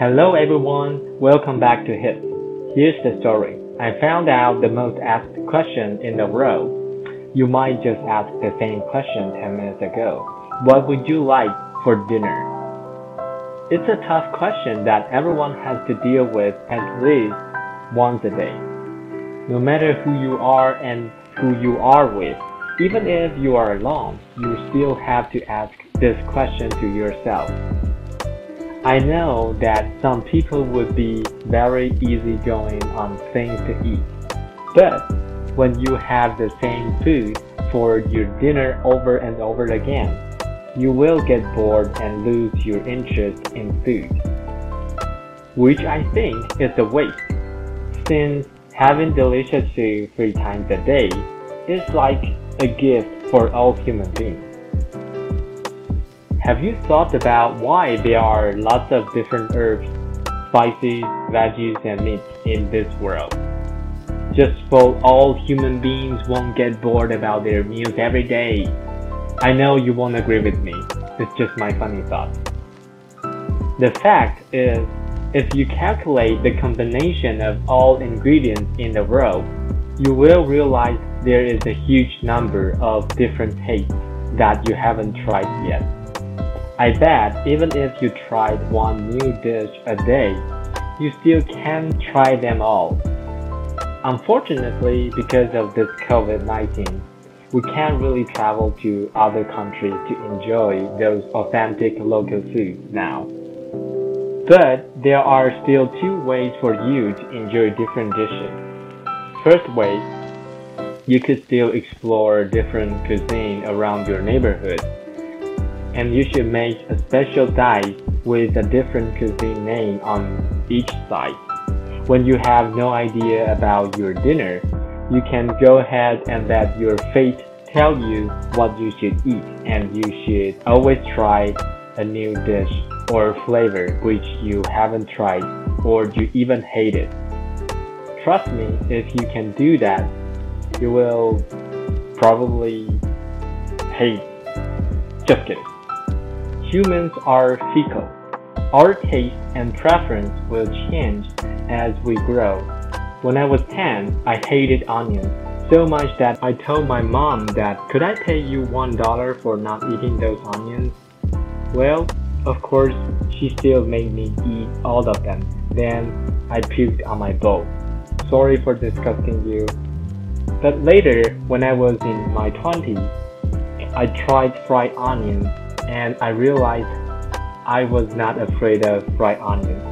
Hello everyone, welcome back to HIP. Here's the story. I found out the most asked question in the world. You might just ask the same question 10 minutes ago. What would you like for dinner? It's a tough question that everyone has to deal with at least once a day. No matter who you are and who you are with, even if you are alone, you still have to ask this question to yourself. I know that some people would be very easygoing on things to eat, but when you have the same food for your dinner over and over again, you will get bored and lose your interest in food, which I think is a waste, since having delicious food three times a day is like a gift for all human beings. Have you thought about why there are lots of different herbs, spices, veggies, and meats in this world? Just so all human beings won't get bored about their meals every day. I know you won't agree with me. It's just my funny thought. The fact is, if you calculate the combination of all ingredients in the world, you will realize there is a huge number of different tastes that you haven't tried yet. I bet even if you tried one new dish a day, you still can't try them all. Unfortunately, because of this COVID-19, we can't really travel to other countries to enjoy those authentic local foods now. But there are still two ways for you to enjoy different dishes. First way, you could still explore different cuisine around your neighborhood and you should make a special dice with a different cuisine name on each side. When you have no idea about your dinner, you can go ahead and let your fate tell you what you should eat and you should always try a new dish or flavor which you haven't tried or you even hate it. Trust me, if you can do that, you will probably hate. Just kidding. Humans are fickle. Our taste and preference will change as we grow. When I was 10, I hated onions so much that I told my mom that could I pay you one dollar for not eating those onions? Well, of course, she still made me eat all of them. Then I puked on my bowl. Sorry for disgusting you. But later, when I was in my 20s, I tried fried onions and I realized I was not afraid of fried onions.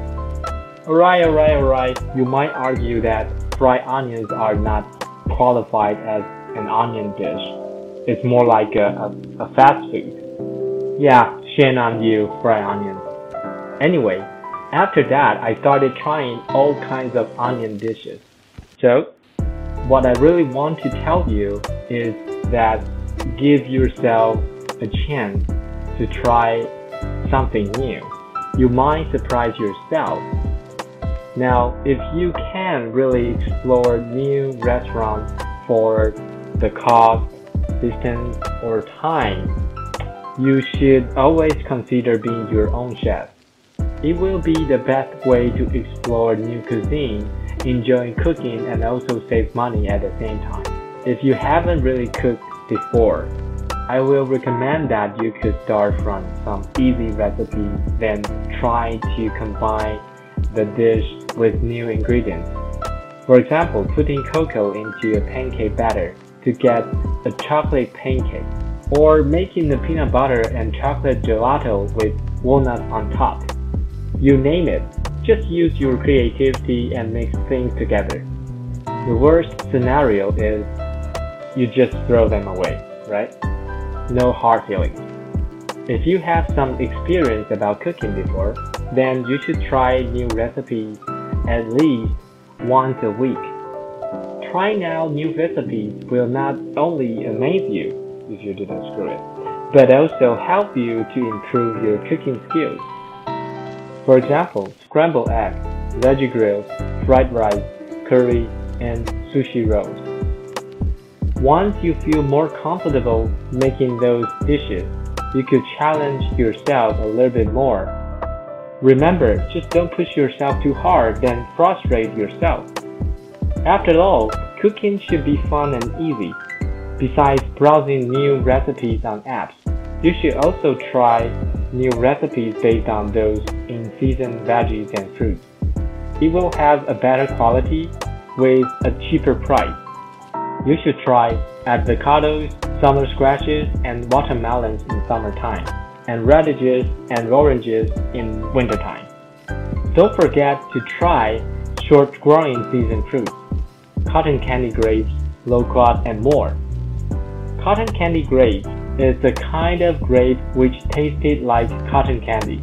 Alright, alright, alright, you might argue that fried onions are not qualified as an onion dish. It's more like a, a, a fast food. Yeah, shame on you, fried onions. Anyway, after that, I started trying all kinds of onion dishes. So, what I really want to tell you is that give yourself a chance to try something new. You might surprise yourself. Now, if you can really explore new restaurants for the cost, distance, or time, you should always consider being your own chef. It will be the best way to explore new cuisine, enjoy cooking, and also save money at the same time. If you haven't really cooked before, I will recommend that you could start from some easy recipes, then try to combine the dish with new ingredients. For example, putting cocoa into a pancake batter to get a chocolate pancake, or making the peanut butter and chocolate gelato with walnuts on top. You name it, just use your creativity and mix things together. The worst scenario is you just throw them away, right? No hard feelings. If you have some experience about cooking before, then you should try new recipes at least once a week. Trying out new recipes will not only amaze you if you didn't screw it, but also help you to improve your cooking skills. For example, scrambled eggs, veggie grills, fried rice, curry, and sushi rolls. Once you feel more comfortable making those dishes, you could challenge yourself a little bit more. Remember, just don't push yourself too hard, then frustrate yourself. After all, cooking should be fun and easy. Besides browsing new recipes on apps, you should also try new recipes based on those in season veggies and fruits. It will have a better quality with a cheaper price. You should try avocados, summer squashes, and watermelons in summertime, and radishes and oranges in wintertime. Don't forget to try short growing season fruits, cotton candy grapes, loquat, and more. Cotton candy grape is the kind of grape which tasted like cotton candy.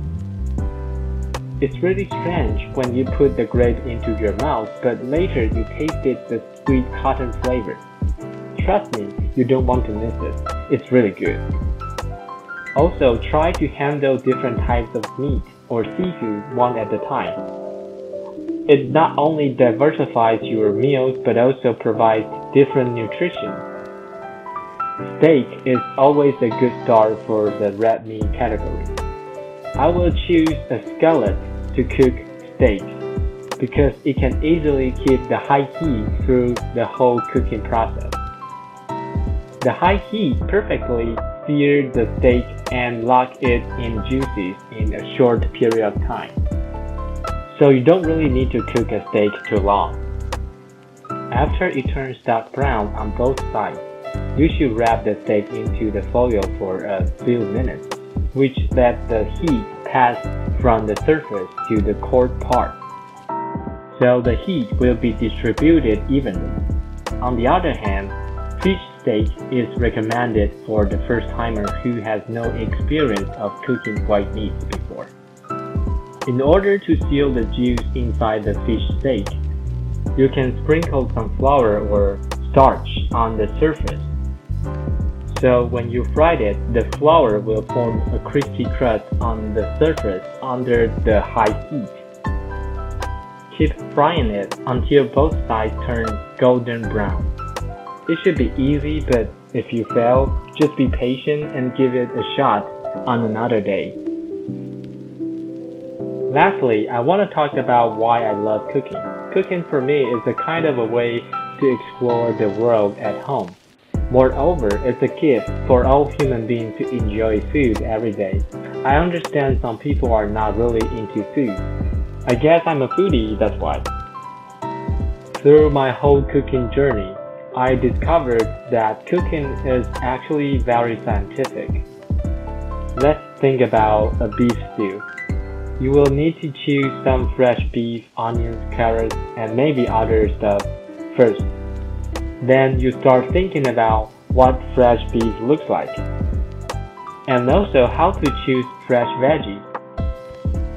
It's really strange when you put the grape into your mouth, but later you tasted the sweet cotton flavor. Trust me, you don't want to miss it. It's really good. Also, try to handle different types of meat or seafood one at a time. It not only diversifies your meals but also provides different nutrition. Steak is always a good start for the red meat category. I will choose a skillet to cook steak because it can easily keep the high heat through the whole cooking process. The high heat perfectly sear the steak and lock it in juices in a short period of time. So you don't really need to cook a steak too long. After it turns dark brown on both sides, you should wrap the steak into the foil for a few minutes which let the heat pass from the surface to the cold part. So the heat will be distributed evenly. On the other hand, steak is recommended for the first timer who has no experience of cooking white meat before. In order to seal the juice inside the fish steak, you can sprinkle some flour or starch on the surface so when you fry it, the flour will form a crispy crust on the surface under the high heat. Keep frying it until both sides turn golden brown. It should be easy, but if you fail, just be patient and give it a shot on another day. Lastly, I want to talk about why I love cooking. Cooking for me is a kind of a way to explore the world at home. Moreover, it's a gift for all human beings to enjoy food every day. I understand some people are not really into food. I guess I'm a foodie, that's why. Through my whole cooking journey, I discovered that cooking is actually very scientific. Let's think about a beef stew. You will need to choose some fresh beef, onions, carrots, and maybe other stuff first. Then you start thinking about what fresh beef looks like. And also how to choose fresh veggies.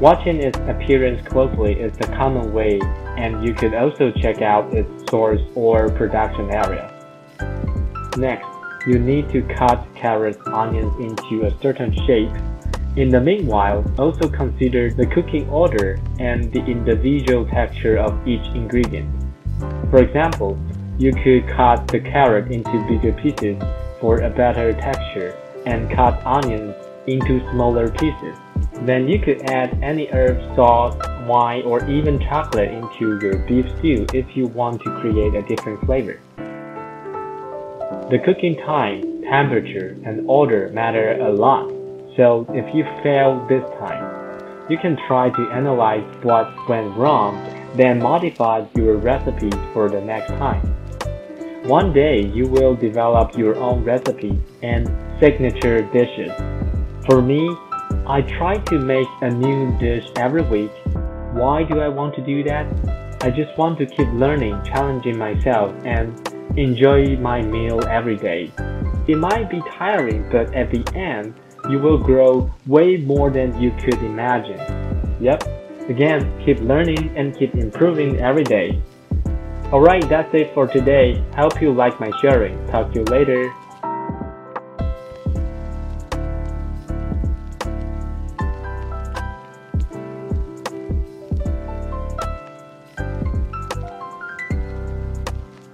Watching its appearance closely is the common way and you could also check out its source or production area. Next, you need to cut carrots, onions into a certain shape. In the meanwhile, also consider the cooking order and the individual texture of each ingredient. For example, you could cut the carrot into bigger pieces for a better texture and cut onions into smaller pieces. Then you could add any herb, salt, wine, or even chocolate into your beef stew if you want to create a different flavor. The cooking time, temperature, and order matter a lot, so if you fail this time, you can try to analyze what went wrong, then modify your recipes for the next time. One day you will develop your own recipes and signature dishes. For me, I try to make a new dish every week. Why do I want to do that? I just want to keep learning, challenging myself, and enjoy my meal every day. It might be tiring, but at the end, you will grow way more than you could imagine. Yep, again, keep learning and keep improving every day. Alright, that's it for today. Hope you like my sharing. Talk to you later.